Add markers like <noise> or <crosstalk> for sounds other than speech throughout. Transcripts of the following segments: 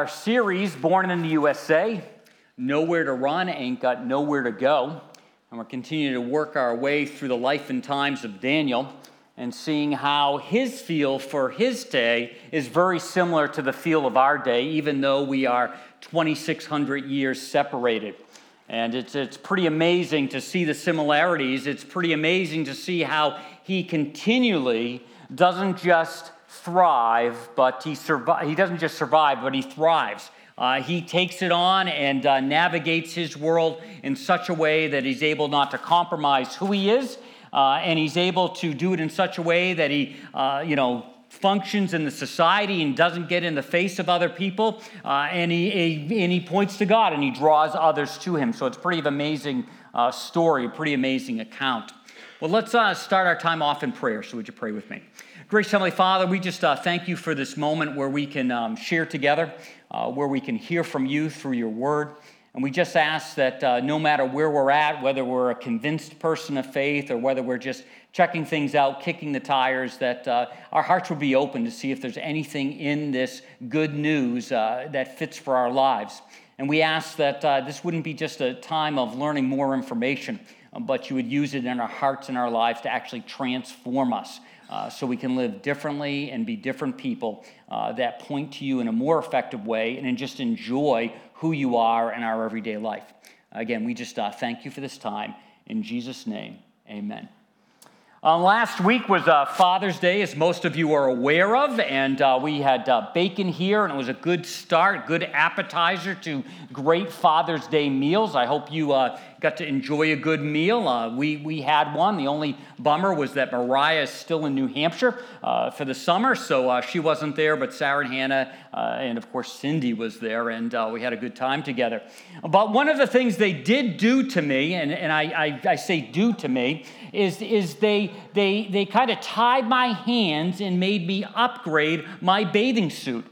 our series, Born in the USA Nowhere to Run, Ain't Got Nowhere to Go. And we're continuing to work our way through the life and times of Daniel and seeing how his feel for his day is very similar to the feel of our day, even though we are 2,600 years separated. And it's, it's pretty amazing to see the similarities. It's pretty amazing to see how he continually doesn't just thrive, but he, survive, he doesn't just survive, but he thrives. Uh, he takes it on and uh, navigates his world in such a way that he's able not to compromise who he is, uh, and he's able to do it in such a way that he, uh, you know, functions in the society and doesn't get in the face of other people. Uh, and, he, he, and he points to God and he draws others to him. So it's pretty amazing uh, story, a pretty amazing account. Well, let's start our time off in prayer. So would you pray with me? Gracious Heavenly Father, we just uh, thank you for this moment where we can um, share together, uh, where we can hear from you through your word. And we just ask that uh, no matter where we're at, whether we're a convinced person of faith or whether we're just checking things out, kicking the tires, that uh, our hearts will be open to see if there's anything in this good news uh, that fits for our lives. And we ask that uh, this wouldn't be just a time of learning more information, but you would use it in our hearts and our lives to actually transform us uh, so we can live differently and be different people uh, that point to you in a more effective way and just enjoy who you are in our everyday life. Again, we just uh, thank you for this time. In Jesus' name, amen. Uh, last week was uh, Father's Day, as most of you are aware of, and uh, we had bacon here, and it was a good start, good appetizer to great Father's Day meals. I hope you got to enjoy a good meal. Uh, we, we had one. The only bummer was that Mariah is still in New Hampshire uh, for the summer, so uh, she wasn't there, but Sarah and Hannah, uh, and of course Cindy was there, and uh, we had a good time together. But one of the things they did do to me, and, and I, I, I say do to me, is, is they, they, they kind of tied my hands and made me upgrade my bathing suit.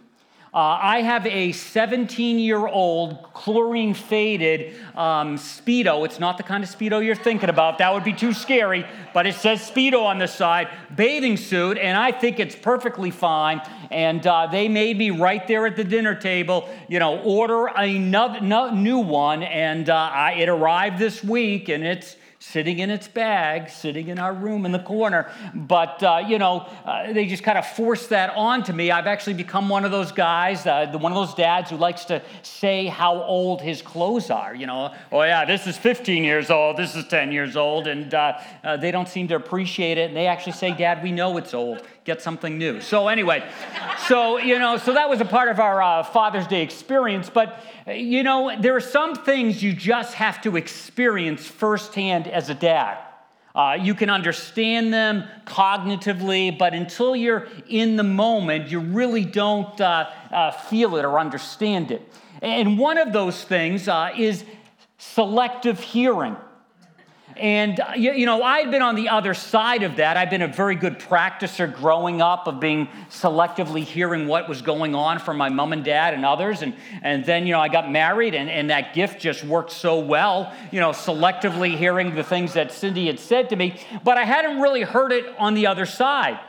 Uh, I have a 17 year old chlorine faded um, Speedo. It's not the kind of Speedo you're thinking about. That would be too scary, but it says Speedo on the side, bathing suit, and I think it's perfectly fine. And uh, they made me right there at the dinner table, you know, order another no, new one. And uh, I, it arrived this week, and it's sitting in its bag, sitting in our room in the corner. But, uh, you know, uh, they just kind of forced that onto me. I've actually become one of those guys, uh, one of those dads who likes to say how old his clothes are. You know, oh, yeah, this is 15 years old, this is 10 years old. And uh, uh, they don't seem to appreciate it. And they actually say, Dad, we know it's old. Get something new. So, anyway, so, you know, so that was a part of our uh, Father's Day experience. But, you know, there are some things you just have to experience firsthand as a dad. Uh, you can understand them cognitively, but until you're in the moment, you really don't uh, uh, feel it or understand it. And one of those things uh, is selective hearing. And, uh, you, know, I'd been on the other side of that. I've been a very good practicer growing up of being selectively hearing what was going on from my mom and dad and others. And, and then, you know, I got married, and, and that gift just worked so well, you know, selectively hearing the things that Cindy had said to me. But I hadn't really heard it on the other side.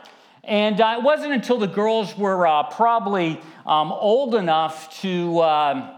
And uh, it wasn't until the girls were uh, probably um, old enough to. Uh,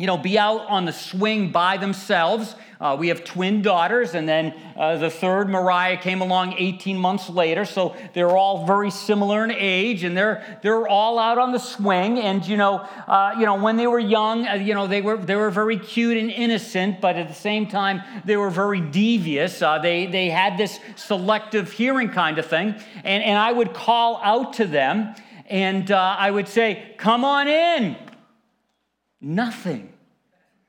you know, be out on the swing by themselves. Uh, we have twin daughters, and then uh, the third, Mariah, came along 18 months later. So they're all very similar in age, and they're they're all out on the swing. And you know, uh, you know, when they were young, uh, you know, they were they were very cute and innocent, but at the same time, they were very devious. Uh, they they had this selective hearing kind of thing, and and I would call out to them, and uh, I would say, "Come on in." Nothing.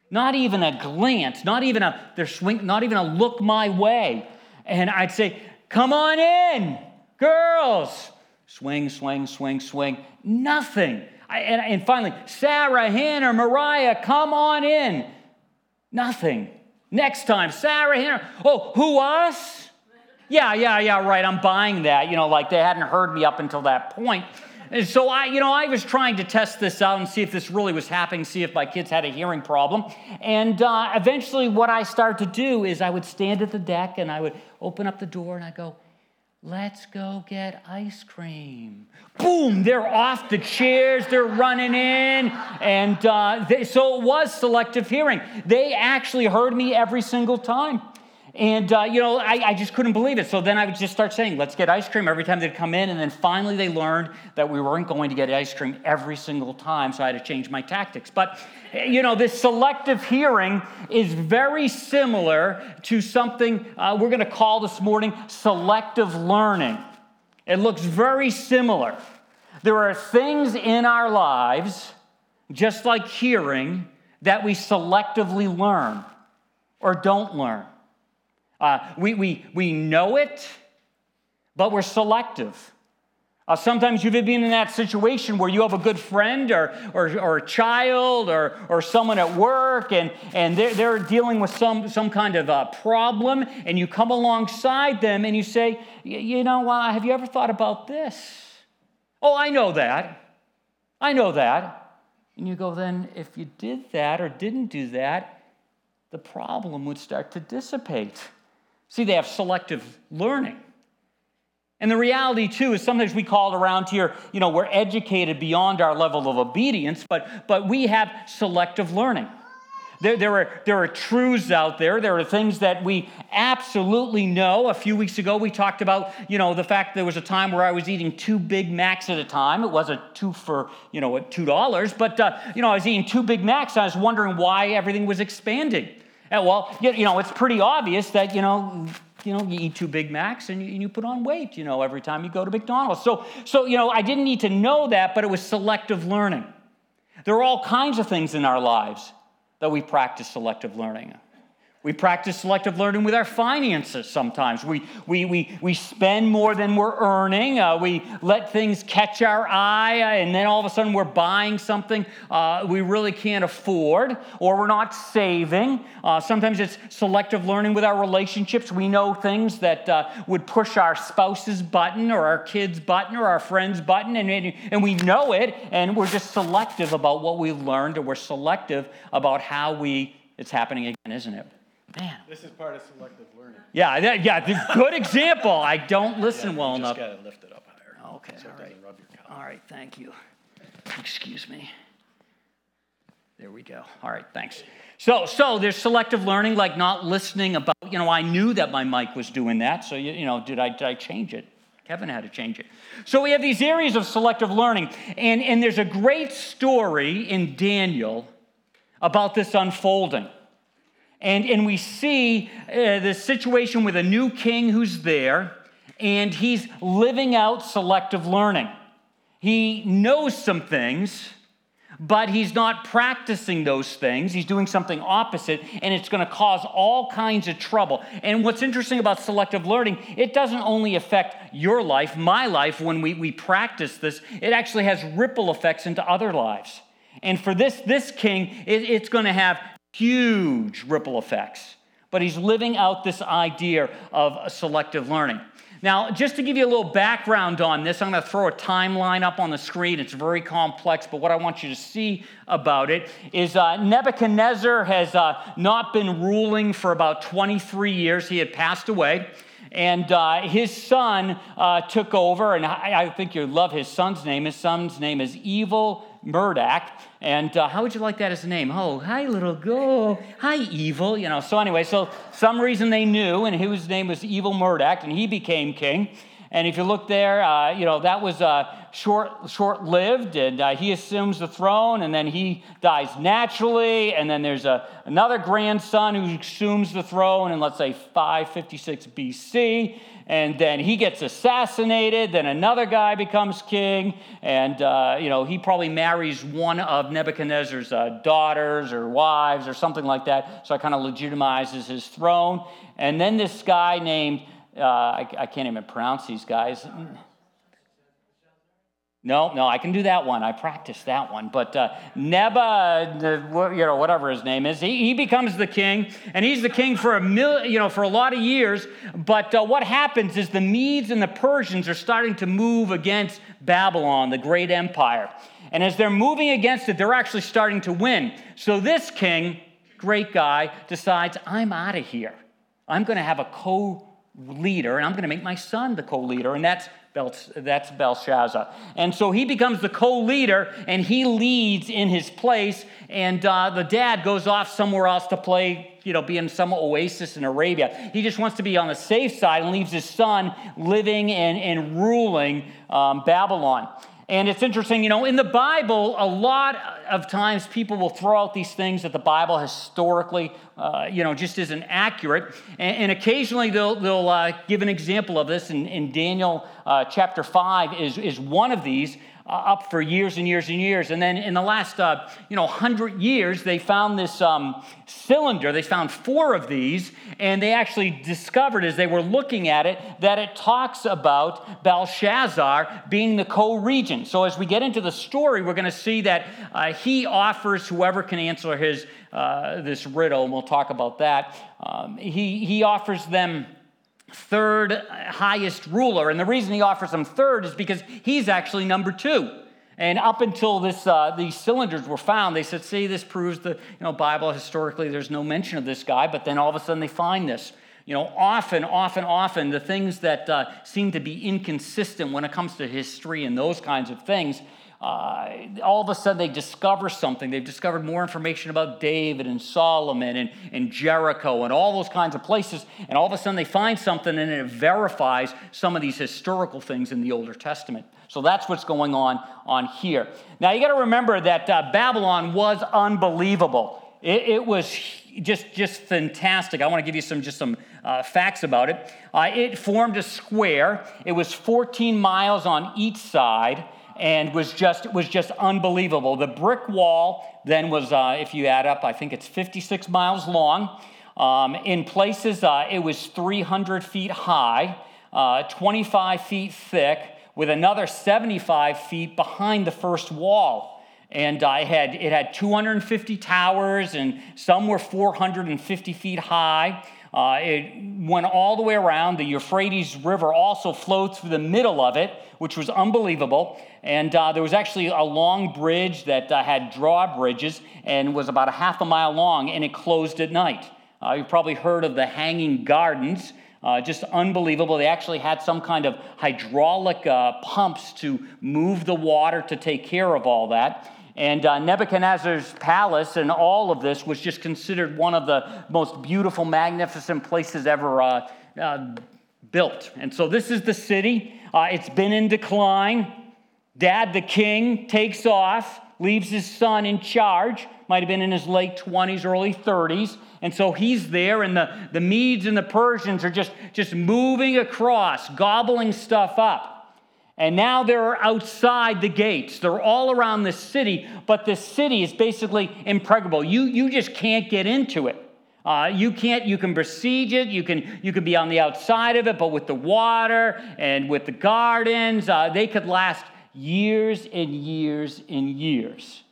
Not even a glance, not even a their swing, not even a look my way. And I'd say, "Come on in, girls." Swing, swing, swing, swing. Nothing. I, and, and finally, Sarah, Hannah, Mariah, come on in. Nothing. Next time, Sarah, Hannah. Oh, who us? Yeah, yeah, yeah, right. I'm buying that. You know, like they hadn't heard me up until that point. And so I, you know, I was trying to test this out and see if this really was happening, see if my kids had a hearing problem. And uh, eventually, what I started to do is I would stand at the deck and I would open up the door and I go, Let's go get ice cream. Boom, they're off the chairs, they're running in. And uh, they, so it was selective hearing. They actually heard me every single time. And, uh, you know, I, I, just couldn't believe it. So then I would just start saying, let's get ice cream every time they'd come in. And then finally they learned that we weren't going to get ice cream every single time. So I had to change my tactics. But, you know, this selective hearing is very similar to something uh, we're going to call this morning selective learning. It looks very similar. There are things in our lives, just like hearing, that we selectively learn or don't learn. Uh, we, we, we know it, but we're selective. Uh, sometimes you've been in that situation where you have a good friend or, or, or a child or, or someone at work and, and they're, they're dealing with some, some kind of a problem, and you come alongside them and you say, You know, uh, have you ever thought about this? Oh, I know that. I know that. And you go, Then if you did that or didn't do that, the problem would start to dissipate. See, they have selective learning. And the reality, too, is sometimes we call it around here, you know, we're educated beyond our level of obedience, but, but we have selective learning. There, there, are, there are truths out there. There are things that we absolutely know. A few weeks ago, we talked about, you know, the fact there was a time where I was eating two Big Macs at a time. It wasn't two for, you know, $2, but, uh, you know, I was eating two Big Macs. I was wondering why everything was expanding. And well, you know, it's pretty obvious that, you know, you know, you eat two Big Macs and you, and you, put on weight, you know, every time you go to McDonald's. So, so, you know, I didn't need to know that, but it was selective learning. There are all kinds of things in our lives that we practice selective learning. We practice selective learning with our finances sometimes. We, we, we, we spend more than we're earning. Uh, we let things catch our eye, uh, and then all of a sudden we're buying something uh, we really can't afford, or we're not saving. Uh, sometimes it's selective learning with our relationships. We know things that uh, would push our spouse's button, or our kid's button, or our friend's button, and, and we know it, and we're just selective about what we learned, or we're selective about how we, it's happening again, isn't it? Man. This is part of selective learning. Yeah, that, yeah, good example. I don't listen yeah, well enough. You just got to lift it up higher. Okay, so all right. All right, thank you. Excuse me. There we go. All right, thanks. So, so there's selective learning, like not listening about, you know, I knew that my mic was doing that, so, you, you know, did I, did I change it? Kevin had to change it. So we have these areas of selective learning, and, and there's a great story in Daniel about this unfolding. And, and we see uh, the situation with a new king who's there, and he's living out selective learning. He knows some things, but he's not practicing those things. He's doing something opposite, and it's going to cause all kinds of trouble. And what's interesting about selective learning, it doesn't only affect your life, my life, when we, we practice this, it actually has ripple effects into other lives. And for this, this king, it, it's going to have huge ripple effects. But he's living out this idea of selective learning. Now, just to give you a little background on this, I'm going to throw a timeline up on the screen. It's very complex, but what I want you to see about it is uh, Nebuchadnezzar has uh, not been ruling for about 23 years. He had passed away. And uh, his son uh, took over, and I, I think you love his son's name. His son's name is Evil Merodach. And uh, how would you like that as a name? Oh, hi, little girl. Hi, Evil. You know, so anyway, so some reason they knew, and his name was Evil Merodach, and he became king. And if you look there, uh, you know, that was uh, short, short-lived, and uh, he assumes the throne, and then he dies naturally, and then there's a, another grandson who assumes the throne in, let's say, 556 BC, and then he gets assassinated. Then another guy becomes king, and uh, you know he probably marries one of Nebuchadnezzar's uh, daughters or wives or something like that. So it kind of legitimizes his throne. And then this guy named uh, I, I can't even pronounce these guys. No, no, I can do that one. I practiced that one. But uh, Neba, you know, whatever his name is, he, he becomes the king, and he's the king for a mil, you know, for a lot of years. But uh, what happens is the Medes and the Persians are starting to move against Babylon, the great empire. And as they're moving against it, they're actually starting to win. So this king, great guy, decides, I'm out of here. I'm going to have a co leader, and I'm going to make my son the co leader. And that's, that's Belshazzar. And so he becomes the co leader and he leads in his place. And uh, the dad goes off somewhere else to play, you know, be in some oasis in Arabia. He just wants to be on the safe side and leaves his son living and, and ruling um, Babylon. And it's interesting, you know, in the Bible, a lot of times people will throw out these things that the Bible historically, uh, you know, just isn't accurate. And, and occasionally they'll, they'll uh, give an example of this. In, in Daniel uh, chapter 5 is, is one of these up for years and years and years. And then in the last, uh, you know, 100 years, they found this um, cylinder. They found four of these, and they actually discovered as they were looking at it that it talks about Belshazzar being the co regent. So as we get into the story, we're going to see that uh, he offers whoever can answer his, uh, this riddle, and we'll talk about that. Um, he, he offers them third highest ruler. And the reason he offers him third is because he's actually number two. And up until this, uh, these cylinders were found, they said, see, this proves the you know, Bible historically, there's no mention of this guy. But then all of a sudden they find this. You know, often, often, often, the things that uh, seem to be inconsistent when it comes to history and those kinds of things uh, all of a sudden they discover something. They've discovered more information about David and Solomon and, and Jericho and all those kinds of places. And all of a sudden they find something and it verifies some of these historical things in the Older Testament. So that's what's going on on here. Now you got to remember that uh, Babylon was unbelievable. It, it, was just just fantastic. I want to give you some just some uh, facts about it. Uh, it formed a square. It was 14 miles on each side and was just was just unbelievable. The brick wall then was, uh, if you add up, I think it's 56 miles long. Um, in places, uh, it was 300 feet high, uh, 25 feet thick, with another 75 feet behind the first wall. And I had it had 250 towers, and some were 450 feet high. Uh, it went all the way around. The Euphrates River also flowed through the middle of it, which was unbelievable. And uh, there was actually a long bridge that uh, had drawbridges and was about a half a mile long, and it closed at night. Uh, you've probably heard of the Hanging Gardens. Uh, just unbelievable. They actually had some kind of hydraulic uh, pumps to move the water to take care of all that. And uh, Nebuchadnezzar's palace and all of this was just considered one of the most beautiful, magnificent places ever uh, uh, built. And so this is the city. Uh, it's been in decline. Dad, the king, takes off, leaves his son in charge. Might have been in his late 20s, early 30s. And so he's there, and the, the Medes and the Persians are just, just moving across, gobbling stuff up. And now they're outside the gates. They're all around the city, but the city is basically impregnable. You, you just can't get into it. Uh, you can't, you can besiege it, you can, you can be on the outside of it, but with the water and with the gardens, uh, they could last years and years and years.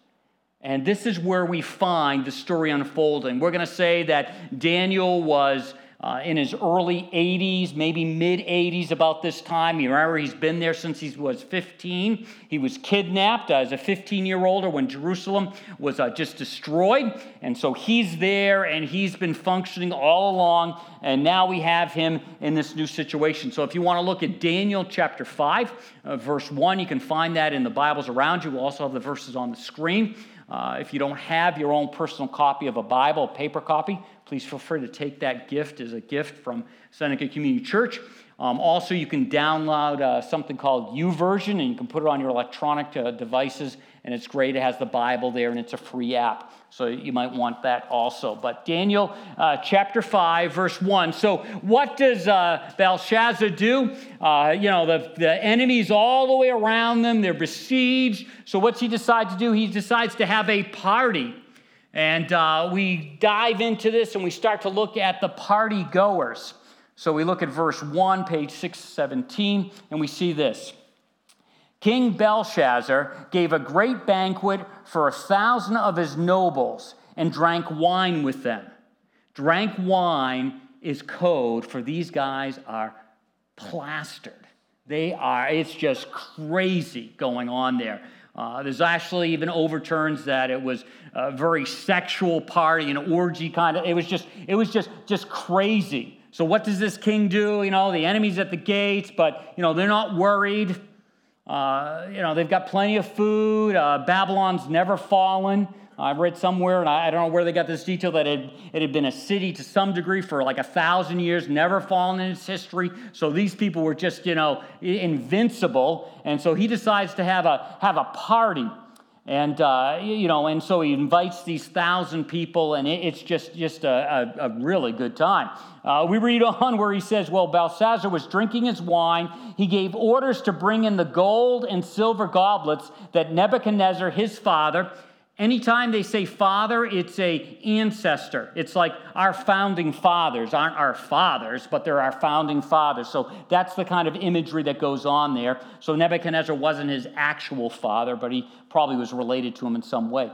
And this is where we find the story unfolding. We're going to say that Daniel was uh, in his early 80s, maybe mid 80s about this time. You remember he's been there since he was 15. He was kidnapped as a 15 year old or when Jerusalem was uh, just destroyed. And so he's there and he's been functioning all along. And now we have him in this new situation. So if you want to look at Daniel chapter 5, uh, verse 1, you can find that in the Bibles around you. We'll also have the verses on the screen. Uh, if you don't have your own personal copy of a Bible, paper copy, please feel free to take that gift as a gift from Seneca Community Church. Um, also, you can download uh, something called YouVersion, and you can put it on your electronic uh, devices, and it's great. It has the Bible there, and it's a free app, so you might want that also. But Daniel uh, chapter 5, verse 1. So, what does uh, Belshazzar do? Uh, you know, the, the enemies all the way around them, they're besieged. So, what's he decide to do? He decides to have a party. And uh, we dive into this and we start to look at the party goers. So we look at verse 1, page 617, and we see this. King Belshazzar gave a great banquet for a thousand of his nobles and drank wine with them. Drank wine is code for these guys are plastered. They are, it's just crazy going on there. Uh, there's actually even overturns that it was a very sexual party, an orgy kind of. It was just, it was just, just crazy So what does this king do? You know, the enemy's at the gates, but you know they're not worried. Uh, you know, they've got plenty of food. Uh, Babylon's never fallen. I've read somewhere, and I don't know where they got this detail, that it, it had been a city to some degree for like a thousand years, never fallen in its history. So these people were just, you know, invincible. And so he decides to have a, have a party. And, uh, you know, and so he invites these thousand people, and it's just, just a, a, a really good time. Uh, we read <laughs> on where he says, Well, Belshazzar was drinking his wine. He gave orders to bring in the gold and silver goblets that Nebuchadnezzar, his father, Anytime they say father, it's a ancestor. It's like our founding fathers aren't our fathers, but they're our founding fathers. So that's the kind of imagery that goes on there. So Nebuchadnezzar wasn't his actual father, but he probably was related to him in some way.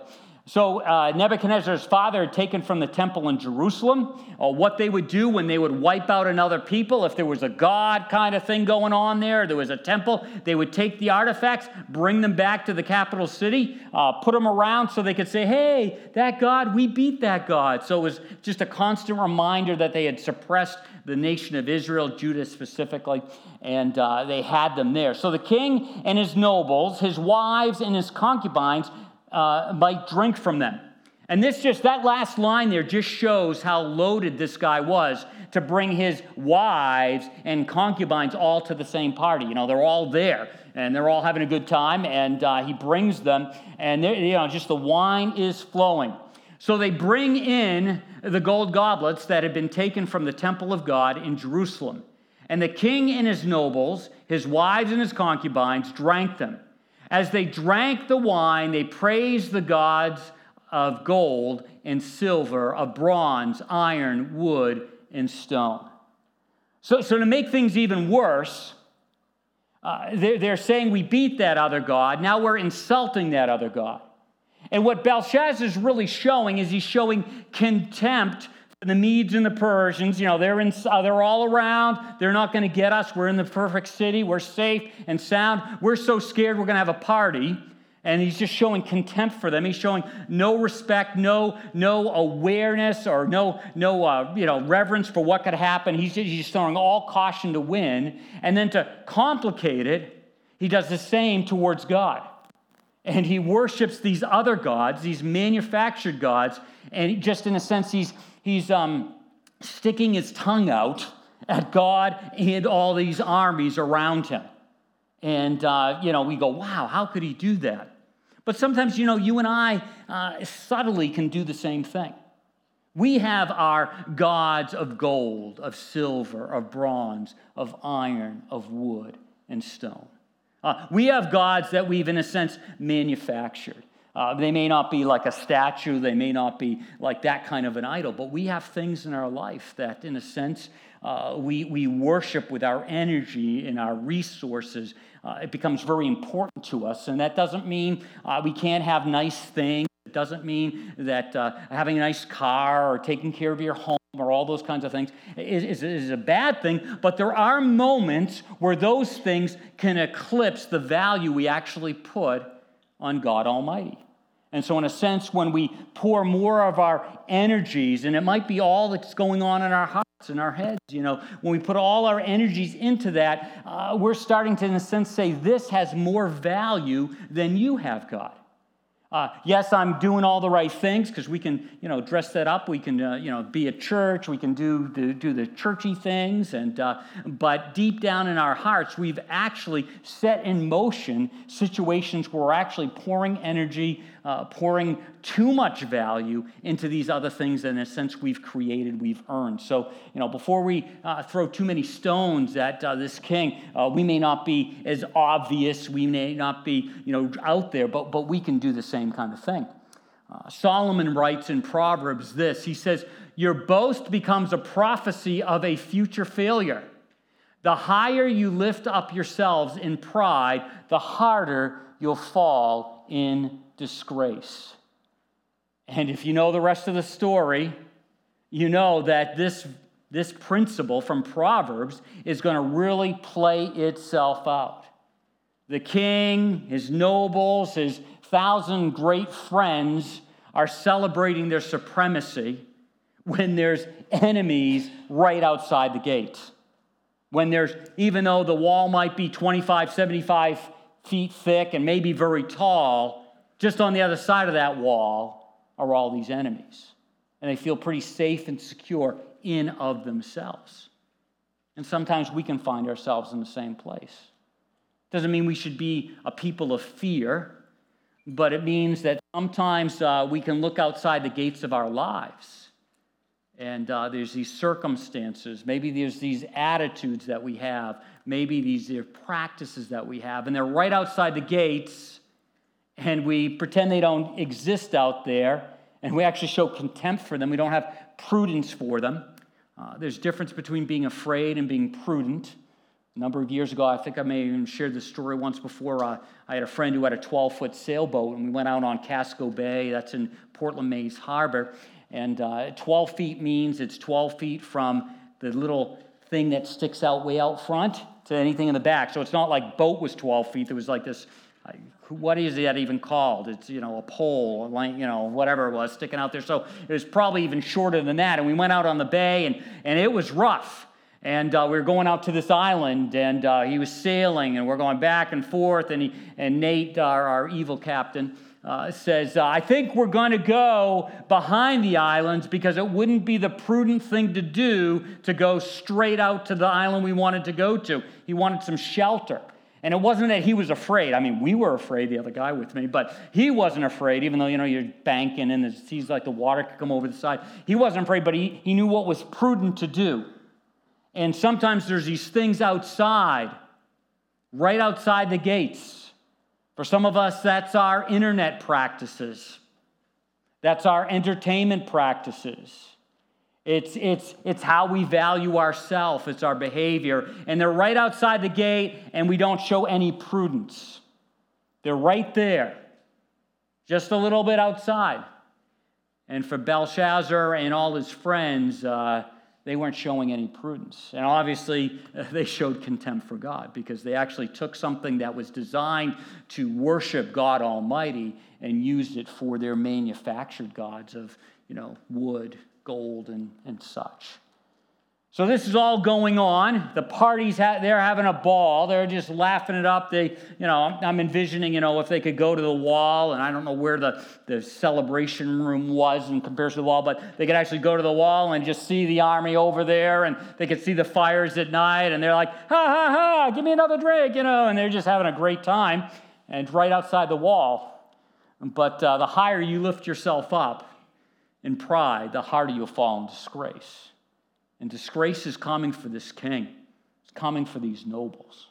So uh, Nebuchadnezzar's father had taken from the temple in Jerusalem uh, what they would do when they would wipe out another people. If there was a god kind of thing going on there, there was a temple, they would take the artifacts, bring them back to the capital city, uh, put them around so they could say, hey, that god, we beat that god. So it was just a constant reminder that they had suppressed the nation of Israel, Judah specifically, and uh, they had them there. So the king and his nobles, his wives and his concubines, uh, might drink from them. And this just, that last line there just shows how loaded this guy was to bring his wives and concubines all to the same party. You know, they're all there and they're all having a good time, and uh, he brings them, and you know, just the wine is flowing. So they bring in the gold goblets that had been taken from the temple of God in Jerusalem. And the king and his nobles, his wives and his concubines, drank them. As they drank the wine, they praised the gods of gold and silver, of bronze, iron, wood, and stone. So, so to make things even worse, uh, they're, they're saying we beat that other God. Now we're insulting that other God. And what Belshazzar is really showing is he's showing contempt the Medes and the Persians, you know, they're, in, uh, they're all around. They're not going to get us. We're in the perfect city. We're safe and sound. We're so scared we're going to have a party. And he's just showing contempt for them. He's showing no respect, no, no awareness, or no, no uh, you know, reverence for what could happen. He's just, he's throwing all caution to win. And then to complicate it, he does the same towards God. And he worships these other gods, these manufactured gods. And just in a sense, he's he's um, sticking his tongue out at God and all these armies around him. And, uh, you know, we go, wow, how could he do that? But sometimes, you know, you and I uh, subtly can do the same thing. We have our gods of gold, of silver, of bronze, of iron, of wood, and stone. Uh, we have gods that we've, in a sense, manufactured. Uh, they may not be like a statue, they may not be like that kind of an idol, but we have things in our life that, in a sense, uh, we, we worship with our energy and our resources. Uh, it becomes very important to us. And that doesn't mean uh, we can't have nice things. It doesn't mean that uh, having a nice car or taking care of your home or all those kinds of things is, is, is, a bad thing, but there are moments where those things can eclipse the value we actually put on God Almighty. And so, in a sense, when we pour more of our energies, and it might be all that's going on in our hearts and our heads, you know, when we put all our energies into that, uh, we're starting to, in a sense, say, This has more value than you have, God. Uh, yes, I'm doing all the right things because we can, you know, dress that up. We can, uh, you know, be a church. We can do the, do the churchy things, and uh, but deep down in our hearts, we've actually set in motion situations where we're actually pouring energy, uh, pouring too much value into these other things that, in a sense, we've created, we've earned. So, you know, before we uh, throw too many stones at uh, this king, uh, we may not be as obvious, we may not be, you know, out there, but, but we can do the same kind of thing. Uh, Solomon writes in Proverbs this he says, Your boast becomes a prophecy of a future failure. The higher you lift up yourselves in pride, the harder you'll fall in disgrace. And if you know the rest of the story, you know that this, this principle from Proverbs is going to really play itself out. The king, his nobles, his thousand great friends are celebrating their supremacy when there's enemies right outside the gates. When there's, even though the wall might be 25, 75 feet thick and maybe very tall, just on the other side of that wall are all these enemies. And they feel pretty safe and secure in of themselves. And sometimes we can find ourselves in the same place. Doesn't mean we should be a people of fear, but it means that sometimes uh, we can look outside the gates of our lives. And uh, there's these circumstances, maybe there's these attitudes that we have, maybe these practices that we have, and they're right outside the gates, and we pretend they don't exist out there, and we actually show contempt for them. We don't have prudence for them. Uh, there's difference between being afraid and being prudent. A number of years ago, I think I may have even shared this story once before. Uh, I had a friend who had a 12 foot sailboat, and we went out on Casco Bay, that's in Portland Maine's Harbor. And uh, 12 feet means it's 12 feet from the little thing that sticks out way out front to anything in the back. So it's not like boat was 12 feet. There was like this what is that even called? It's, you know, a pole, like, you know, whatever it was sticking out there. So it was probably even shorter than that. And we went out on the bay, and, and it was rough. And uh, we were going out to this island, and uh, he was sailing, and we're going back and forth. And, he, and Nate, our, our evil captain, uh, says, uh, I think we're going to go behind the islands because it wouldn't be the prudent thing to do to go straight out to the island we wanted to go to. He wanted some shelter. And it wasn't that he was afraid. I mean, we were afraid, the other guy with me, but he wasn't afraid, even though, you know, you're banking and it seems like the water could come over the side. He wasn't afraid, but he, he knew what was prudent to do. And sometimes there's these things outside, right outside the gates. For some of us, that's our internet practices, that's our entertainment practices. It's, it's, it's how we value ourselves, it's our behavior. And they're right outside the gate, and we don't show any prudence. They're right there, just a little bit outside. And for Belshazzar and all his friends, uh, they weren't showing any prudence. And obviously, <laughs> they showed contempt for God because they actually took something that was designed to worship God Almighty and used it for their manufactured gods of, you know, wood gold and, and such. So this is all going on. The parties, ha- they're having a ball. They're just laughing it up. They, you know, I'm envisioning, you know, if they could go to the wall, and I don't know where the, the celebration room was in comparison to the wall, but they could actually go to the wall and just see the army over there, and they could see the fires at night, and they're like, ha ha ha, give me another drink, you know, and they're just having a great time, and right outside the wall. But uh, the higher you lift yourself up, in pride, the harder you'll fall in disgrace. And disgrace is coming for this king, it's coming for these nobles.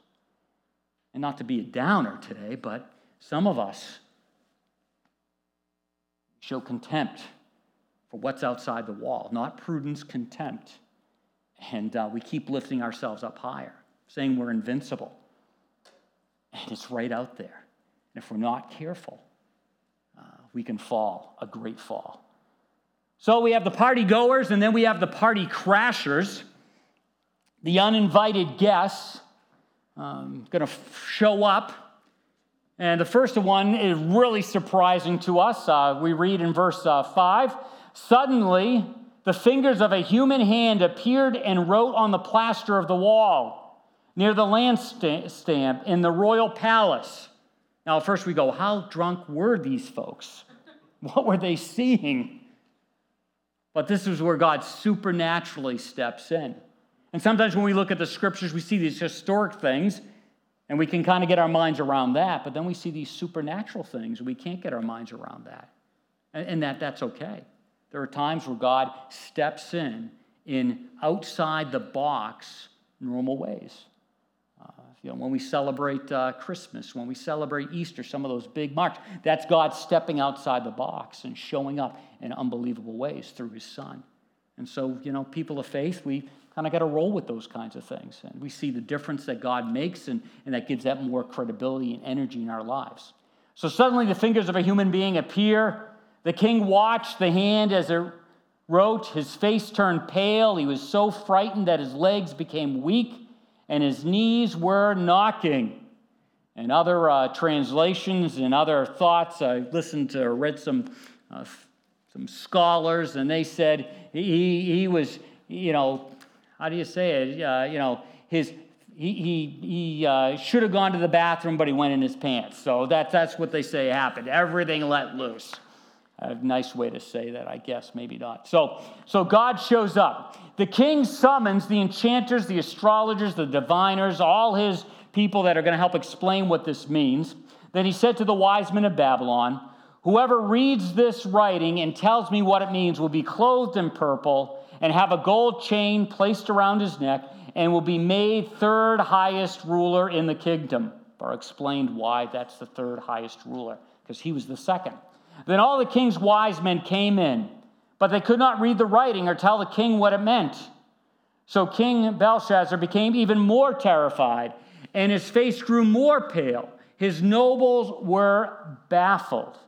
And not to be a downer today, but some of us show contempt for what's outside the wall, not prudence, contempt. And uh, we keep lifting ourselves up higher, saying we're invincible. And it's right out there. And if we're not careful, uh, we can fall a great fall. So we have the party goers and then we have the party crashers, the uninvited guests um, going to show up. And the first one is really surprising to us. Uh, we read in verse uh, 5 Suddenly, the fingers of a human hand appeared and wrote on the plaster of the wall near the land lampstand in the royal palace. Now, first we go, How drunk were these folks? <laughs> What were they seeing? But this is where God supernaturally steps in. And sometimes when we look at the scriptures, we see these historic things, and we can kind of get our minds around that. But then we see these supernatural things, and we can't get our minds around that. And, that that's okay. There are times where God steps in in outside the box normal ways. You know, when we celebrate uh, Christmas, when we celebrate Easter, some of those big marks, that's God stepping outside the box and showing up in unbelievable ways through his son. And so, you know, people of faith, we kind of got to roll with those kinds of things. And we see the difference that God makes, and, and that gives that more credibility and energy in our lives. So suddenly the fingers of a human being appear. The king watched the hand as it wrote. His face turned pale. He was so frightened that his legs became weak and his knees were knocking. And other uh, translations and other thoughts, I listened to, read some uh, some scholars, and they said he, he was, you know, how do you say it? Uh, you know, his he, he, he uh, should have gone to the bathroom, but he went in his pants. So that, that's what they say happened. Everything let loose. A nice way to say that, I guess, maybe not. So, so God shows up. The king summons the enchanters, the astrologers, the diviners, all his people that are going to help explain what this means. Then he said to the wise men of Babylon, Whoever reads this writing and tells me what it means will be clothed in purple and have a gold chain placed around his neck and will be made third highest ruler in the kingdom. Or explained why that's the third highest ruler, because he was the second. Then all the king's wise men came in, but they could not read the writing or tell the king what it meant. So King Belshazzar became even more terrified, and his face grew more pale. His nobles were baffled.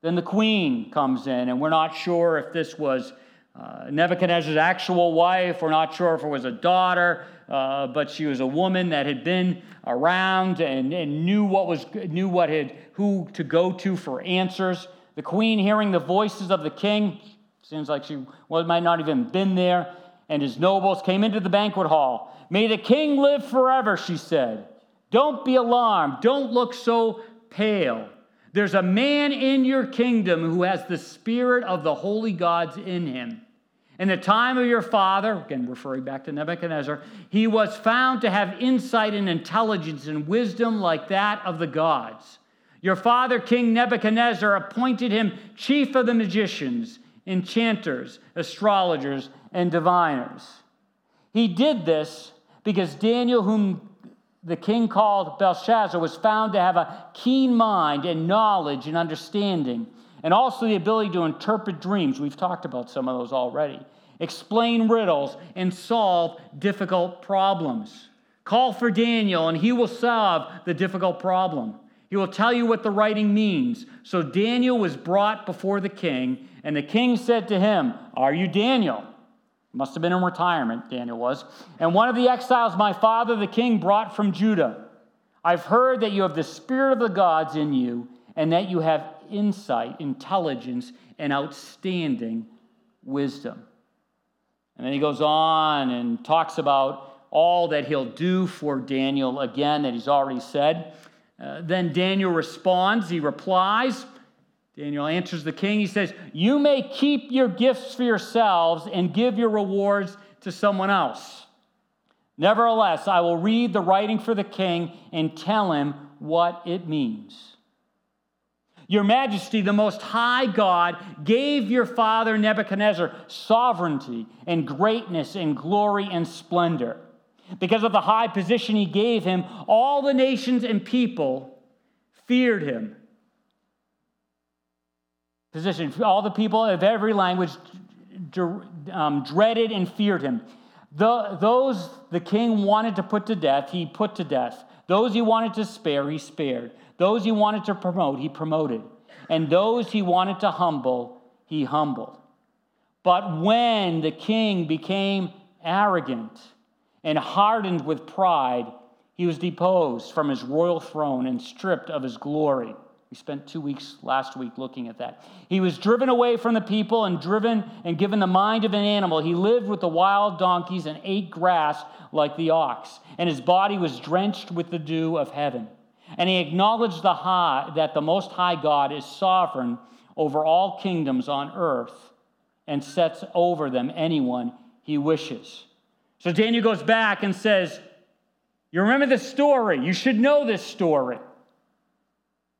Then the queen comes in, and we're not sure if this was uh, Nebuchadnezzar's actual wife. We're not sure if it was a daughter, uh, but she was a woman that had been around and, and knew what was knew what had who to go to for answers. The queen, hearing the voices of the king, seems like she well, might not even been there, and his nobles came into the banquet hall. May the king live forever, she said. Don't be alarmed. Don't look so pale. There's a man in your kingdom who has the spirit of the holy gods in him. In the time of your father, again referring back to Nebuchadnezzar, he was found to have insight and intelligence and wisdom like that of the gods. Your father, King Nebuchadnezzar, appointed him chief of the magicians, enchanters, astrologers, and diviners. He did this because Daniel, whom the king called Belteshazzar was found to have a keen mind and knowledge and understanding, and also the ability to interpret dreams. We've talked about some of those already. Explain riddles and solve difficult problems. Call for Daniel, and he will solve the difficult problem. He will tell you what the writing means. So Daniel was brought before the king, and the king said to him, Are you Daniel? Must have been in retirement, Daniel was. And one of the exiles my father the king brought from Judah. I've heard that you have the spirit of the gods in you, and that you have insight, intelligence, and outstanding wisdom. And then he goes on and talks about all that he'll do for Daniel again that he's already said. Uh, then Daniel responds, he replies, Daniel answers the king. He says, You may keep your gifts for yourselves and give your rewards to someone else. Nevertheless, I will read the writing for the king and tell him what it means. Your majesty, the most high God, gave your father Nebuchadnezzar sovereignty and greatness and glory and splendor. Because of the high position he gave him, all the nations and people feared him position. All the people of every language um, dreaded and feared him. Those the king wanted to put to death, he put to death. Those he wanted to spare, he spared. Those he wanted to promote, he promoted. And those he wanted to humble, he humbled. But when the king became arrogant and hardened with pride, he was deposed from his royal throne and stripped of his glory. We spent two weeks last week looking at that. He was driven away from the people and driven and given the mind of an animal. He lived with the wild donkeys and ate grass like the ox, and his body was drenched with the dew of heaven. And he acknowledged the high, that the Most High God is sovereign over all kingdoms on earth and sets over them anyone he wishes. So Daniel goes back and says, You remember this story. You should know this story.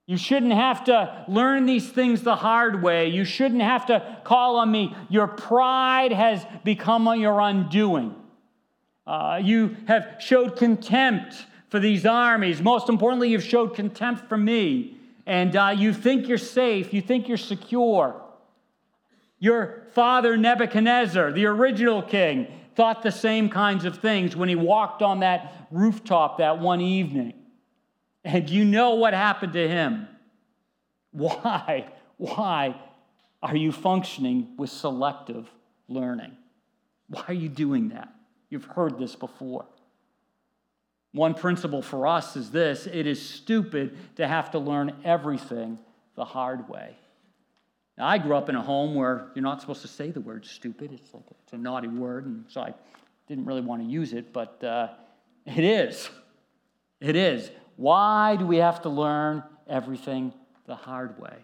You shouldn't have to learn these things the hard way. You shouldn't have to call on me. Your pride has become your undoing. Uh, you have showed contempt for these armies. Most importantly, you've showed contempt for me. And uh, you think you're safe, you think you're secure. Your father, Nebuchadnezzar, the original king, thought the same kinds of things when he walked on that rooftop that one evening. And you know what happened to him. Why? Why are you functioning with selective learning? Why are you doing that? You've heard this before. One principle for us is this it is stupid to have to learn everything the hard way. Now, I grew up in a home where you're not supposed to say the word stupid. It's like it's a naughty word, and so I didn't really want to use it, but uh, it is. It is. Why do we have to learn everything the hard way?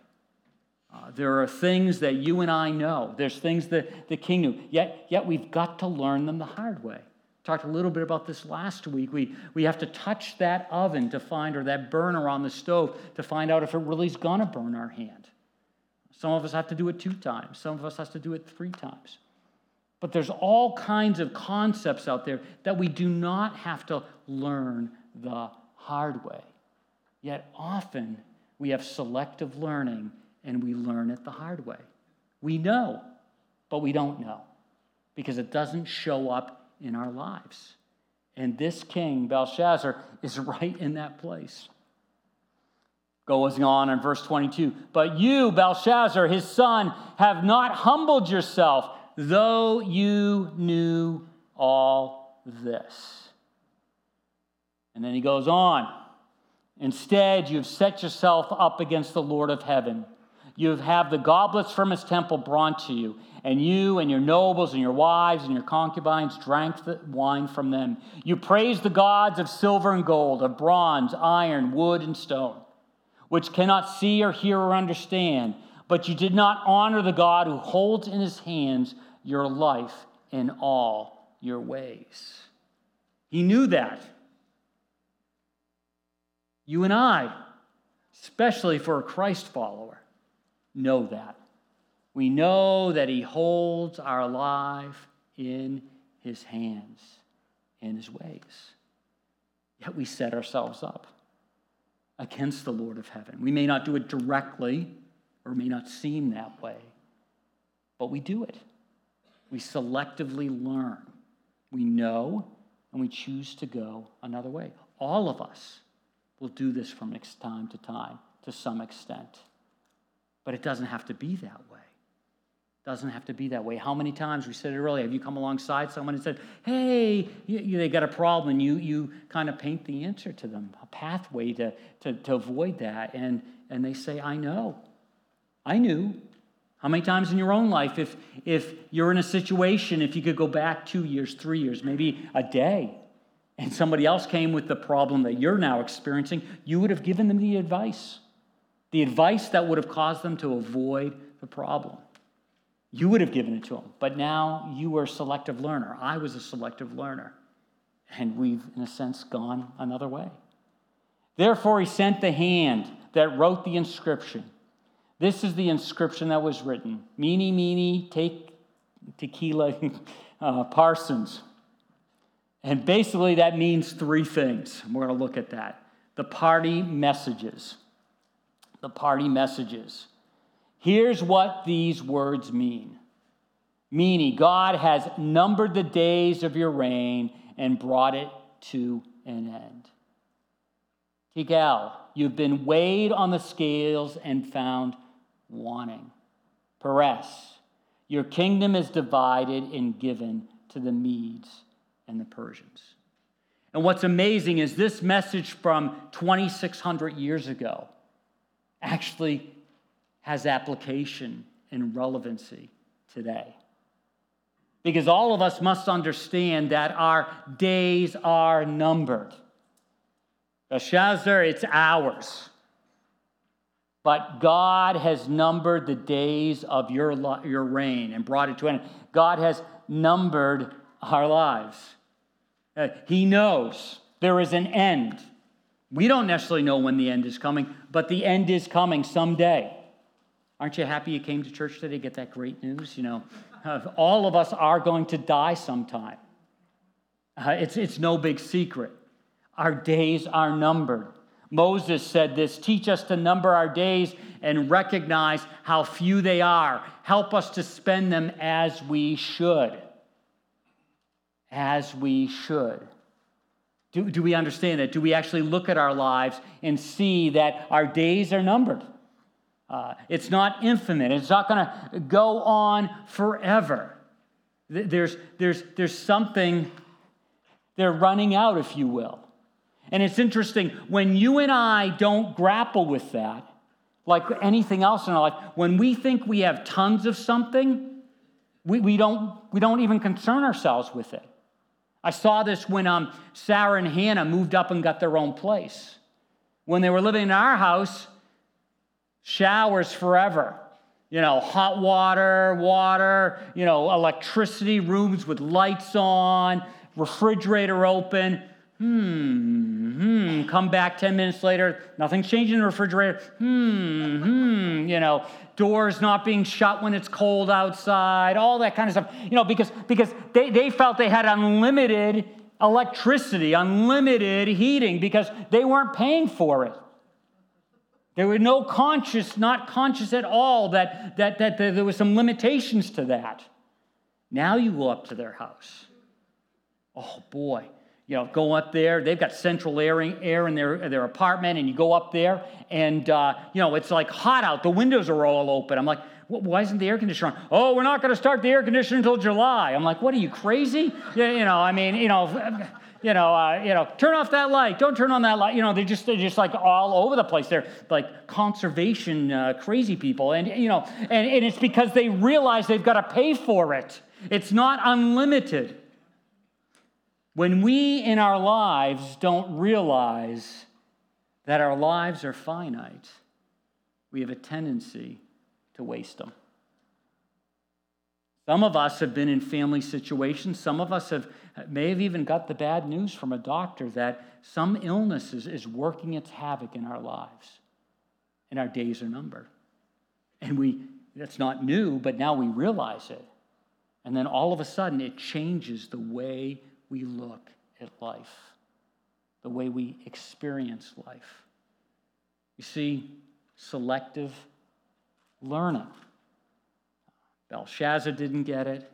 Uh, there are things that you and I know. There's things that the king knew. Yet, yet we've got to learn them the hard way. Talked a little bit about this last week. We, we have to touch that oven to find, or that burner on the stove to find out if it really is going to burn our hand. Some of us have to do it two times. Some of us have to do it three times. But there's all kinds of concepts out there that we do not have to learn the hard way. Yet often we have selective learning and we learn it the hard way. We know, but we don't know because it doesn't show up in our lives. And this king, Belshazzar, is <laughs> right in that place. Goes on in verse 22 But you, Belshazzar, his son, have not humbled yourself, though you knew all this. And then he goes on. Instead, you've set yourself up against the Lord of heaven you have had the goblets from his temple brought to you, and you and your nobles and your wives and your concubines drank the wine from them. You praised the gods of silver and gold, of bronze, iron, wood, and stone, which cannot see or hear or understand, but you did not honor the God who holds in his hands your life in all your ways. He knew that. You and I, especially for a Christ follower, know that. We know that He holds our life in His hands, in His ways. Yet we set ourselves up against the Lord of heaven. We may not do it directly or may not seem that way, but we do it. We selectively learn. We know and we choose to go another way. All of us will do this from time to time to some extent. But it doesn't have to be that way. It doesn't have to be that way. How many times, we said it earlier, have you come alongside someone and said, hey, you, you, they got a problem, and you, you kind of paint the answer to them, a pathway to, to, to avoid that. And, and they say, I know. I knew. How many times in your own life, if, if you're in a situation, if you could go back two years, three years, maybe a day, and somebody else came with the problem that you're now experiencing, you would have given them the advice the advice that would have caused them to avoid the problem. You would have given it to them, but now you were a selective learner. I was a selective learner. And we've, in a sense, gone another way. Therefore, he sent the hand that wrote the inscription. This is the inscription that was written Mene, mene, take tequila, <laughs> uh, Parsons. And basically, that means three things. We're going to look at that. The party messages the party messages. Here's what these words mean Mene, God has numbered the days of your reign and brought it to an end. Tekel, you've been weighed on the scales and found wanting. Peres, your kingdom is divided and given to the Medes and the Persians. And what's amazing is this message from 2,600 years ago actually has application and relevancy today. Because all of us must understand that our days are numbered. Belshazzar, it's ours. But God has numbered the days of your, your reign and brought it to an end. God has numbered our lives. Uh, he knows there is an end. We don't necessarily know when the end is coming, but the end is coming someday. Aren't you happy you came to church today? to Get that great news? You know, all of us are going to die sometime. Uh, it's, it's no big secret. Our days are numbered. Moses said this Teach us to number our days and recognize how few they are. Help us to spend them as we should. As we should. Do, do we understand that? Do we actually look at our lives and see that our days are numbered? Uh, it's not infinite, it's not going to go on forever. There's, there's, there's something, they're running out, if you will. And it's interesting, when you and I don't grapple with that, like anything else in our life, when we think we have tons of something, we, we, don't, we don't even concern ourselves with it. I saw this when um, Sarah and Hannah moved up and got their own place. When they were living in our house, showers forever. You know, hot water, water, you know, electricity, rooms with lights on, refrigerator open. Hmm, hmm. Come back 10 minutes later, nothing's changed in the refrigerator. Hmm, hmm. You know, doors not being shut when it's cold outside, all that kind of stuff. You know, because, because they, they felt they had unlimited electricity, unlimited heating, because they weren't paying for it. There were no conscious, not conscious at all, that, that, that, that there was some limitations to that. Now you go up to their house. Oh boy, you know, go up there. They've got central air in their, their apartment, and you go up there, and, uh, you know, it's like hot out. The windows are all open. I'm like, why isn't the air conditioner on? Oh, we're not going to start the air conditioner until July. I'm like, what are you, crazy? You know, I mean, you know, <laughs> you know, uh, you know, turn off that light. Don't turn on that light. You know, they're just they're just like all over the place. They're like conservation uh, crazy people, and you know, and, and it's because they realize they've got to pay for it. It's not unlimited. When we in our lives don't realize that our lives are finite, we have a tendency to waste them. Some of us have been in family situations. Some of us have may have even got the bad news from a doctor that some illness is, is working its havoc in our lives, and our days are numbered. And we that's not new, but now we realize it. And then all of a sudden it changes the way we look at life, the way we experience life. You see, selective learning. Belshazzar didn't get it,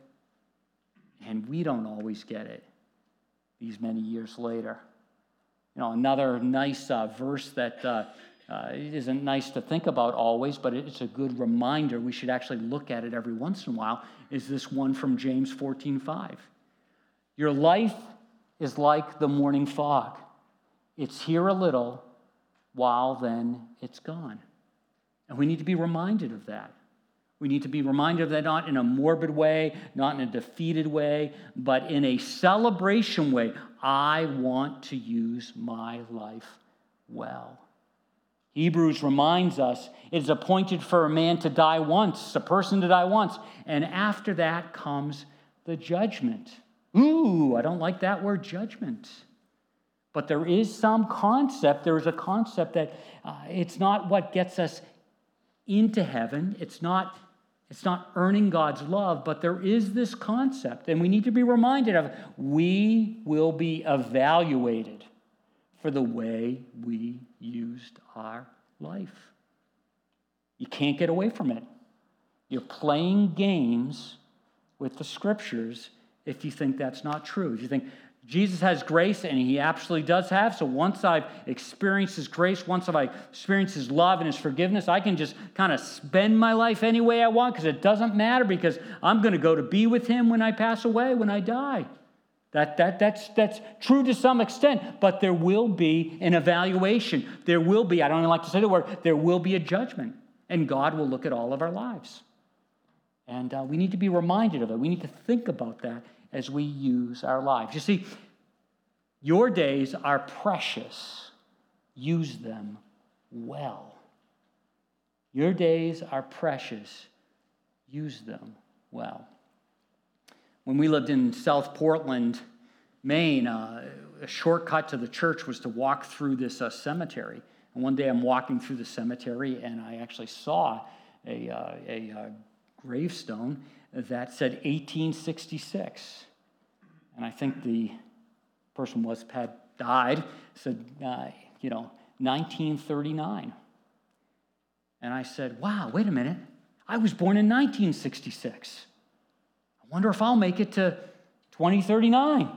and we don't always get it these many years later. You know, another nice uh, verse that uh, uh, isn't nice to think about always, but it's a good reminder. We should actually look at it every once in a while. Is this one from James 14 5? Your life is like the morning fog. It's here a little, while then it's gone. And we need to be reminded of that. We need to be reminded of that not in a morbid way, not in a defeated way, but in a celebration way. I want to use my life well. Hebrews reminds us it is appointed for a man to die once, a person to die once, and after that comes the judgment. Ooh, I don't like that word judgment. But there is some concept, there is a concept that uh, it's not what gets us into heaven. It's not, it's not earning God's love, but there is this concept, and we need to be reminded of we will be evaluated for the way we used our life. You can't get away from it. You're playing games with the scriptures if you think that's not true. If you think Jesus has grace, and he absolutely does have, so once I've experienced his grace, once I've experienced his love and his forgiveness, I can just kind of spend my life any way I want because it doesn't matter because I'm going to go to be with him when I pass away, when I die. That, that, that's, that's true to some extent, but there will be an evaluation. There will be, I don't even like to say the word, there will be a judgment, and God will look at all of our lives. And uh, we need to be reminded of it. We need to think about that as we use our lives. You see, your days are precious. Use them well. Your days are precious. Use them well. When we lived in South Portland, Maine, uh, a shortcut to the church was to walk through this uh, cemetery. And one day I'm walking through the cemetery and I actually saw a, uh, a uh, gravestone that said 1866. And I think the person was had died, said, uh, you know, 1939. And I said, wow, wait a minute. I was born in 1966. I wonder if I'll make it to 2039.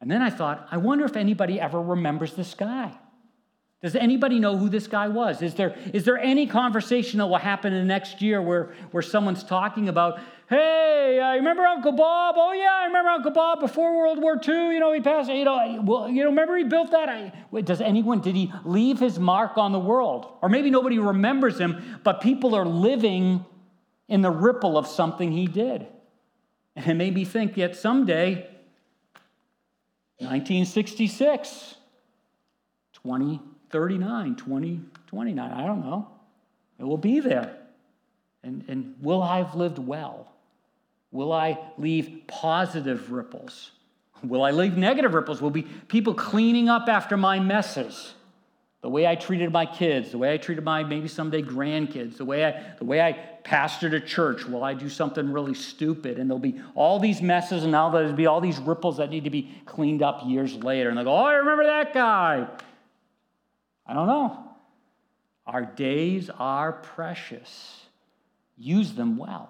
And then I thought, I wonder if anybody ever remembers this guy. Does anybody know who this guy was? Is there, is there any conversation that will happen in the next year where, where someone's talking about, hey, I remember Uncle Bob? Oh, yeah, I remember Uncle Bob before World War II. You know, he passed, you know, well, you know, remember he built that? I, wait, does anyone, did he leave his mark on the world? Or maybe nobody remembers him, but people are living in the ripple of something he did. And it made me think yet someday, 1966, 20, 39, 20, 29, I don't know. It will be there. And, and will I have lived well? Will I leave positive ripples? Will I leave negative ripples? Will be people cleaning up after my messes? The way I treated my kids, the way I treated my maybe someday grandkids, the way I, the way I pastored a church, will I do something really stupid? And there'll be all these messes, and now there'll be all these ripples that need to be cleaned up years later. And they go, oh, I remember that guy. I don't know. Our days are precious. Use them well.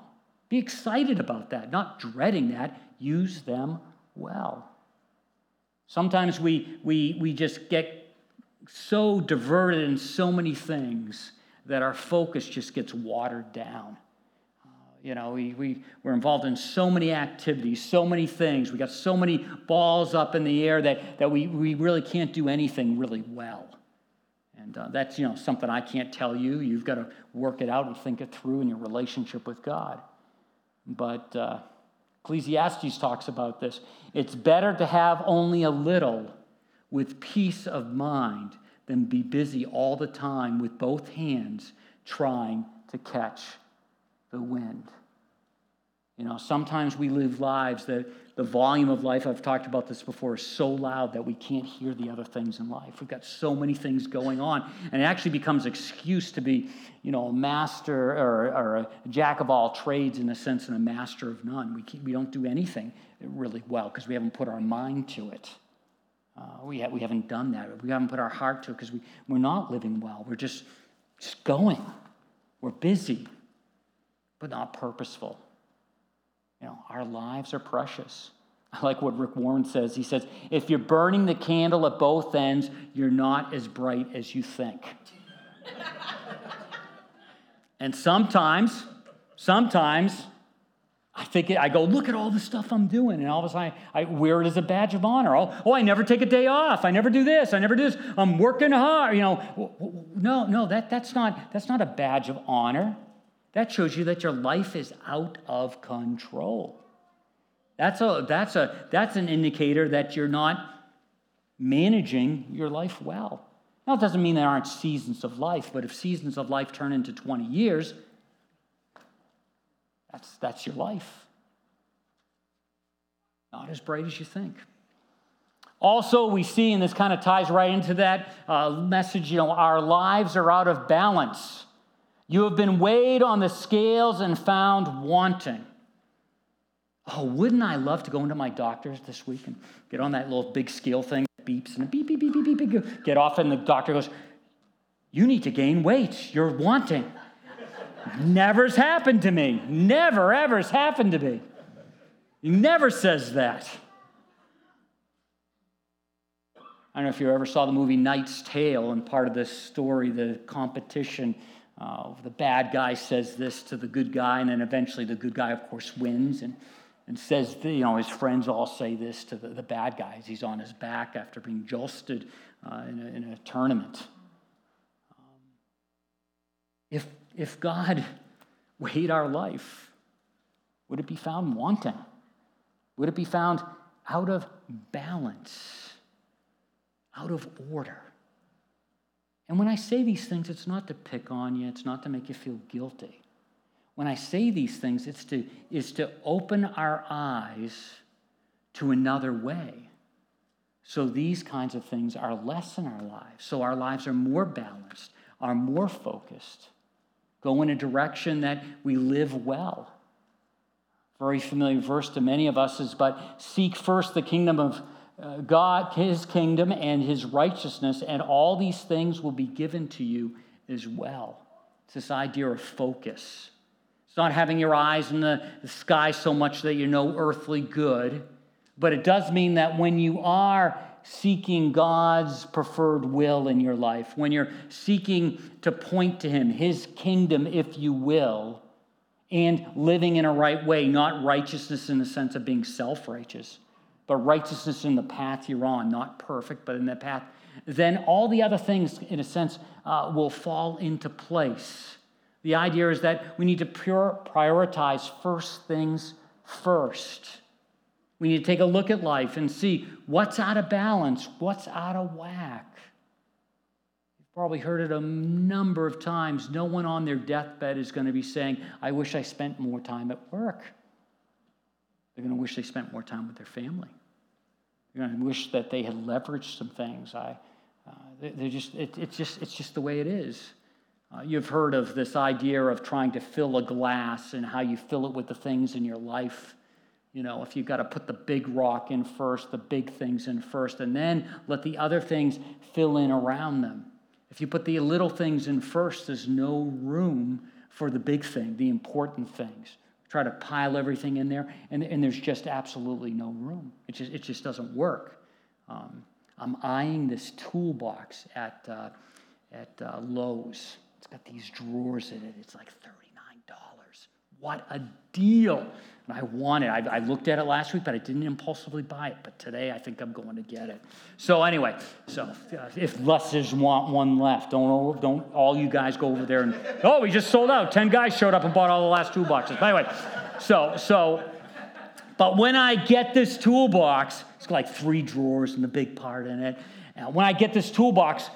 Be excited about that, not dreading that. Use them well. Sometimes we, we, we just get so diverted in so many things that our focus just gets watered down. Uh, you know, we, we, we're involved in so many activities, so many things. We got so many balls up in the air that, that we, we really can't do anything really well. And uh, that's, you know, something I can't tell you. You've got to work it out and think it through in your relationship with God. But uh, Ecclesiastes talks about this. It's better to have only a little with peace of mind than be busy all the time with both hands trying to catch the wind. You know, sometimes we live lives that the volume of life, I've talked about this before, is so loud that we can't hear the other things in life. We've got so many things going on, and it actually becomes excuse to be, you know, a master or, or a jack of all trades in a sense and a master of none. We, we don't do anything really well because we haven't put our mind to it. Uh, we, ha- we haven't done that. We haven't put our heart to it because we, we're not living well. We're just, just going. We're busy, but not purposeful. You know, our lives are precious. <laughs> I like what Rick Warren says. He says, if you're burning the candle at both ends, you're not as bright as you think. <laughs> and sometimes, sometimes, I think I go, look at all the stuff I'm doing, and all of a sudden I, I wear it as a badge of honor. Oh, oh, I never take a day off. I never do this. I never do this. I'm working hard. You know, no, no, that, that's not that's not a badge of honor. That shows you that your life is out of control. That's, a, that's, a, that's an indicator that you're not managing your life well. Now, it doesn't mean there aren't seasons of life, but if seasons of life turn into 20 years, that's, that's your life. Not as bright as you think. Also, we see, and this kind of ties right into that uh, message, you know, our lives are out of balance. You have been weighed on the scales and found wanting. Oh, wouldn't I love to go into my doctor's this week and get on that little big scale thing that beeps and beep, beep, beep, beep, beep, beep, get off, and the doctor goes, You need to gain weight. You're wanting. Never's happened to me. Never, ever's happened to me. He never says that. I don't know if you ever saw the movie Knight's Tale, and part of this story, the competition uh, the bad guy says this to the good guy, and then eventually the good guy, of course, wins and, and says, you know, his friends all say this to the, the bad guys. he's on his back after being josted uh, in, a, in, a, tournament. Um, if, if God <laughs> weighed our life, would it be found wanting? Would it be found out of balance, out of order? And when I say these things, it's not to pick on you, it's not to make you feel guilty. When I say these things, it's to, is to open our eyes to another way. So these kinds of things are less in our lives. So our lives are more balanced, are more focused, go in a direction that we live well. Very familiar verse to many of us is, but seek first the kingdom of God, his kingdom, and his righteousness, and all these things will be given to you as well. It's this idea of focus. It's not having your eyes in the, sky so much that you know earthly good, but it does mean that when you are seeking God's preferred will in your life, when you're seeking to point to Him, His kingdom, if you will, and living in a right way, not righteousness in the sense of being self righteous, but righteousness in the path you're on, not perfect, but in the path, then all the other things, in a sense, uh, will fall into place. The idea is that we need to pure, prioritize first things first. We need to take a look at life and see what's out of balance, what's out of whack. You've probably heard it a number of times. No one on their deathbed is going to be saying, I wish I spent more time at work. They're going to wish they spent more time with their family. They're going to wish that they had leveraged some things. I, uh, they're just, it, it's, just, it's just the way it is. Uh, you've heard of this idea of trying to fill a glass and how you fill it with the things in your life. You know, if you've got to put the big rock in first, the big things in first, and then let the other things fill in around them. If you put the little things in first, there's no room for the big thing, the important things. Try to pile everything in there, and, and there's just absolutely no room. It just, it just doesn't work. Um, I'm eyeing this toolbox at, uh, at uh, Lowe's. It's got these drawers in it. It's like $39. What a deal! And I want it. I, I, looked at it last week, but I didn't impulsively buy it. But today, I think I'm going to get it. So anyway, so uh, if lessers want one left, don't don't all you guys go over there and oh, we just sold out. Ten guys showed up and bought all the last two toolboxes. But anyway, so so, but when I get this toolbox, it's got like three drawers and the big part in it. And when I get this toolbox,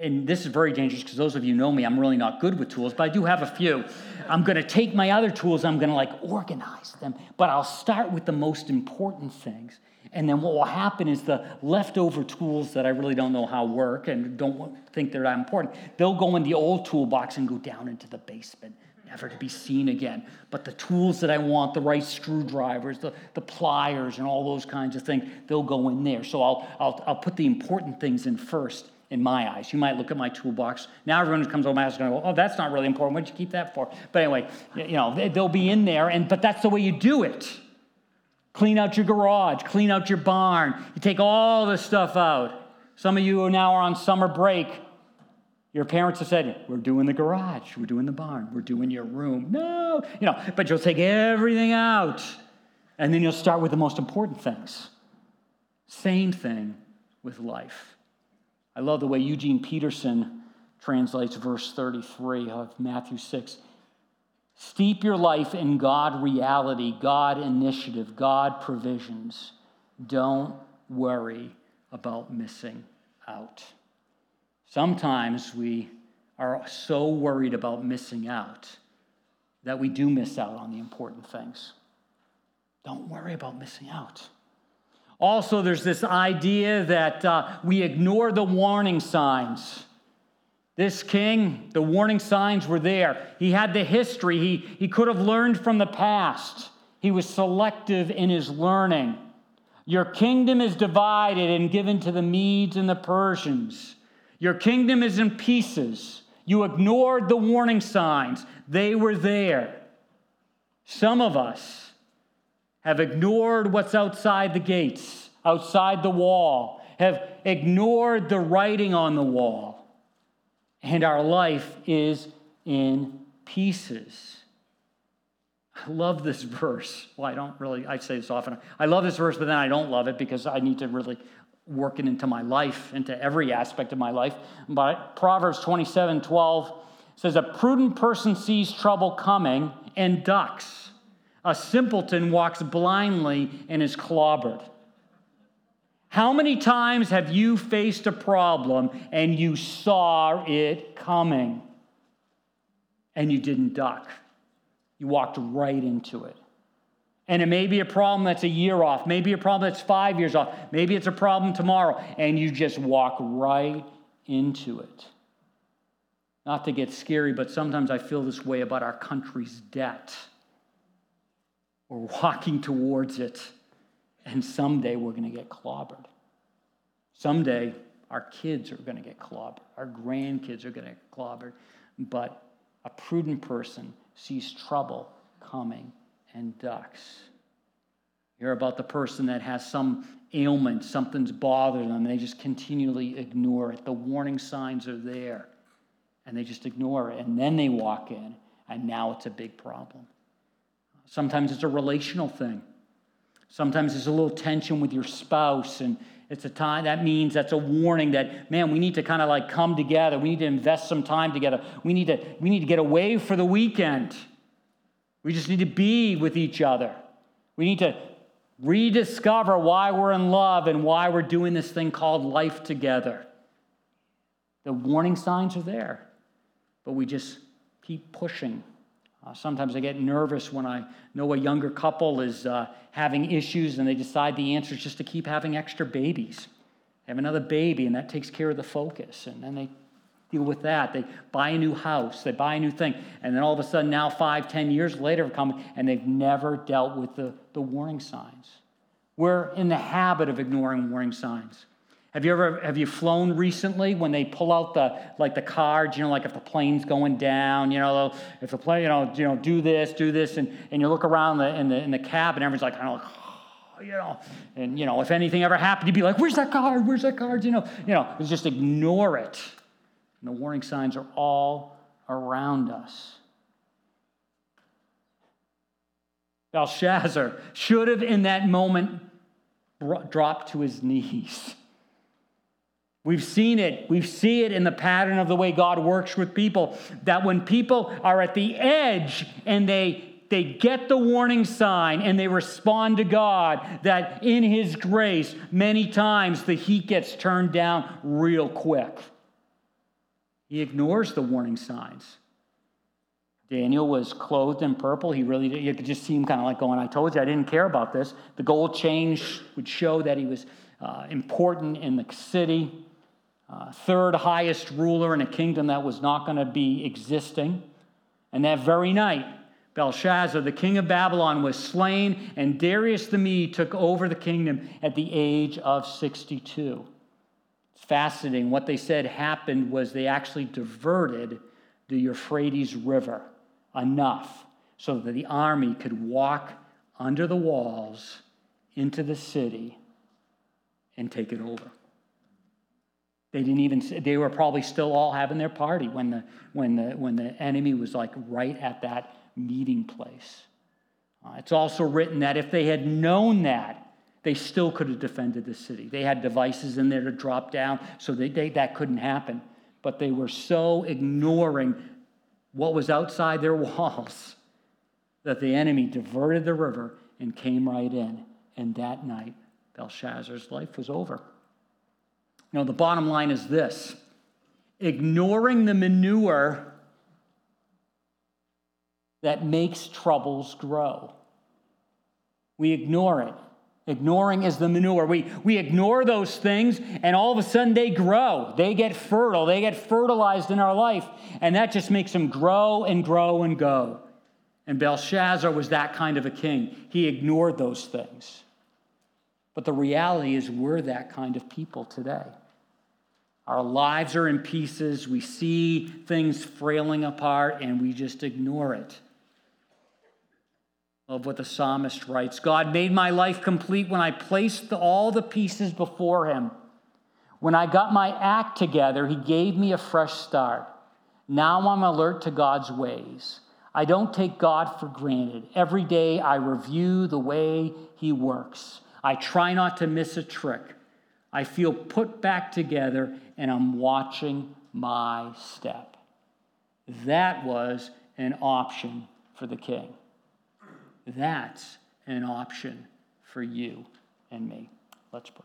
and this is very dangerous because those of you know me, I'm really not good with tools, but I do have a few. I'm going to take my other tools, I'm going to like organize them, but I'll start with the most important things. And then what will happen is the leftover tools that I really don't know how work and don't think they're that important, they'll go in the old toolbox and go down into the basement, never to be seen again. But the tools that I want, the right screwdrivers, the, the pliers, and all those kinds of things, they'll go in there. So I'll, I'll, I'll put the important things in first in my eyes. You might look at my toolbox. Now everyone who comes over my house is going to go, oh, that's not really important. What'd you keep that for? But anyway, you know, they'll be in there, and but that's the way you do it. Clean out your garage, clean out your barn. You take all the stuff out. Some of you now are on summer break. Your parents have said, We're doing the garage, we're doing the barn, we're doing your room. No, you know, but you'll take everything out, and then you'll start with the most important things. Same thing with life. I love the way Eugene Peterson translates verse 33 of Matthew 6. Steep your life in God reality, God initiative, God provisions. Don't worry about missing out. Sometimes we are so worried about missing out that we do miss out on the important things. Don't worry about missing out. Also, there's this idea that uh, we ignore the warning signs. This king, the warning signs were there. He had the history, he, he could have learned from the past. He was selective in his learning. Your kingdom is divided and given to the Medes and the Persians. Your kingdom is in pieces. You ignored the warning signs, they were there. Some of us, have ignored what's outside the gates, outside the wall, have ignored the writing on the wall, and our life is in pieces. I love this <laughs> verse. Well, I don't really, I say this often. I love this verse, but then I don't love it because I need to really work it into my life, into every aspect of my life. But Proverbs 27 12 says, A prudent person sees trouble coming and ducks a simpleton walks blindly and is clobbered. How many times have you faced a problem and you saw it coming and you didn't duck? You walked right into it. And it may be a problem that's a year off, maybe a problem that's five years off, maybe it's a problem tomorrow, and you just walk right into it. Not to get scary, but sometimes I feel this way about our country's debt. We're walking towards it, and someday we're going to get clobbered. Someday our kids are going to get clobbered, our grandkids are going to get clobbered. But a prudent person sees trouble coming and ducks. You hear about the person that has some ailment, something's bothering them, they just continually ignore it. The warning signs are there, and they just ignore it. And then they walk in, and now it's a big problem. Sometimes it's a relational thing. Sometimes there's a little tension with your spouse, and it's a time that means that's a warning that man, we need to kind of like come together. We need to invest some time together. We need to we need to get away for the weekend. We just need to be with each other. We need to rediscover why we're in love and why we're doing this thing called life together. The warning signs are there, but we just keep pushing. Uh, sometimes I get nervous when I know a younger couple is uh, having issues and they decide the answer is just to keep having extra babies. They Have another baby, and that takes care of the focus. And then they deal with that. They buy a new house, they buy a new thing, and then all of a sudden, now five, ten years later, they've come and they've never dealt with the, the warning signs. We're in the habit of ignoring warning signs. Have you ever have you flown recently when they pull out the like the cards, you know, like if the plane's going down, you know, if the plane, you know, you know, do this, do this, and, and you look around the, in the in the cab and everyone's like, oh, you know, and you know, if anything ever happened, you'd be like, where's that card? Where's that card? You know, you know, just ignore it. And the warning signs are all around us. Belshazzar should have, in that moment, dropped to his knees. We've seen it. We see it in the pattern of the way God works with people. That when people are at the edge and they they get the warning sign and they respond to God, that in His grace, many times the heat gets turned down real quick. He ignores the warning signs. Daniel was clothed in purple. He really did. You could just see him kind of like going, I told you I didn't care about this. The gold chain would show that he was uh, important in the city. Uh, third highest ruler in a kingdom that was not going to be existing. And that very night, Belshazzar, the king of Babylon, was slain, and Darius the Mede took over the kingdom at the age of 62 fascinating. What they said happened was they actually diverted the Euphrates River enough so that the army could walk under the walls into the city and take it over. They didn't even, they were probably still all having their party when the, when the, when the enemy was like right at that meeting place. Uh, it's also written that if they had known that, they still could have defended the city. They had devices in there to drop down, so they, they, that couldn't happen. But they were so ignoring what was outside their <laughs> walls that the enemy diverted the river and came right in. And that night, Belshazzar's life was over. You know, the bottom line is this ignoring the manure that makes troubles grow. We ignore it. Ignoring is the manure. We, we ignore those things, and all of a sudden they grow. They get fertile. They get fertilized in our life. And that just makes them grow and grow and go. And Belshazzar was that kind of a king. He ignored those things. But the reality is, we're that kind of people today. Our lives are in pieces. We see things frailing apart, and we just ignore it of what the psalmist writes God made my life complete when I placed all the pieces before him. When I got my act together, he gave me a fresh start. Now I'm alert to God's ways. I don't take God for granted. Every day I review the way he works. I try not to miss a trick. I feel put back together and I'm watching my step. That was an option for the king. That's an option for you and me. Let's pray.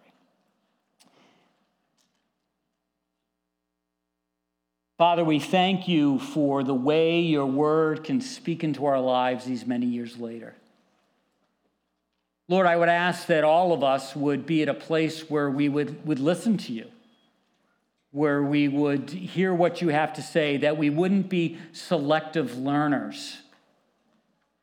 Father, we thank you for the way your word can speak into our lives these many years later. Lord, I would ask that all of us would be at a place where we would, would listen to you, where we would hear what you have to say, that we wouldn't be selective learners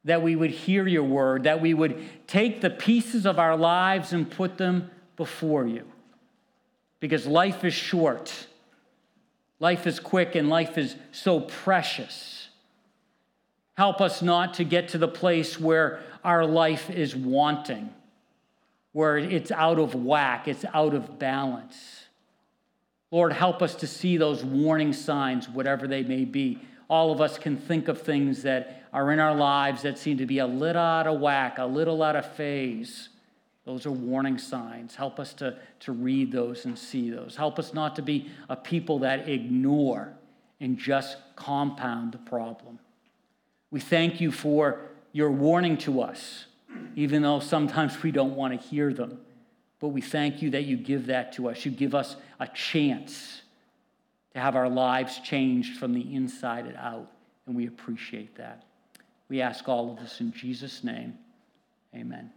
that we would hear your word, that we would take the pieces of our lives and put them before you. Because life is short, life is quick, and life is so precious. Help us not to get to the place where our life is wanting, where it's out of whack, it's out of balance. Lord, help us to see those warning signs, whatever they may be. All of us can think of things that are in our lives that seem to be a little out of whack, a little out of phase. Those are warning signs. Help us to, to read those and see those. Help us not to be a people that ignore and just compound the problem. We thank you for your warning to us, even though sometimes we don't want to hear them. But we thank you that you give that to us. You give us a chance to have our lives changed from the inside and out, and we appreciate that. We ask all of this in Jesus' name. Amen.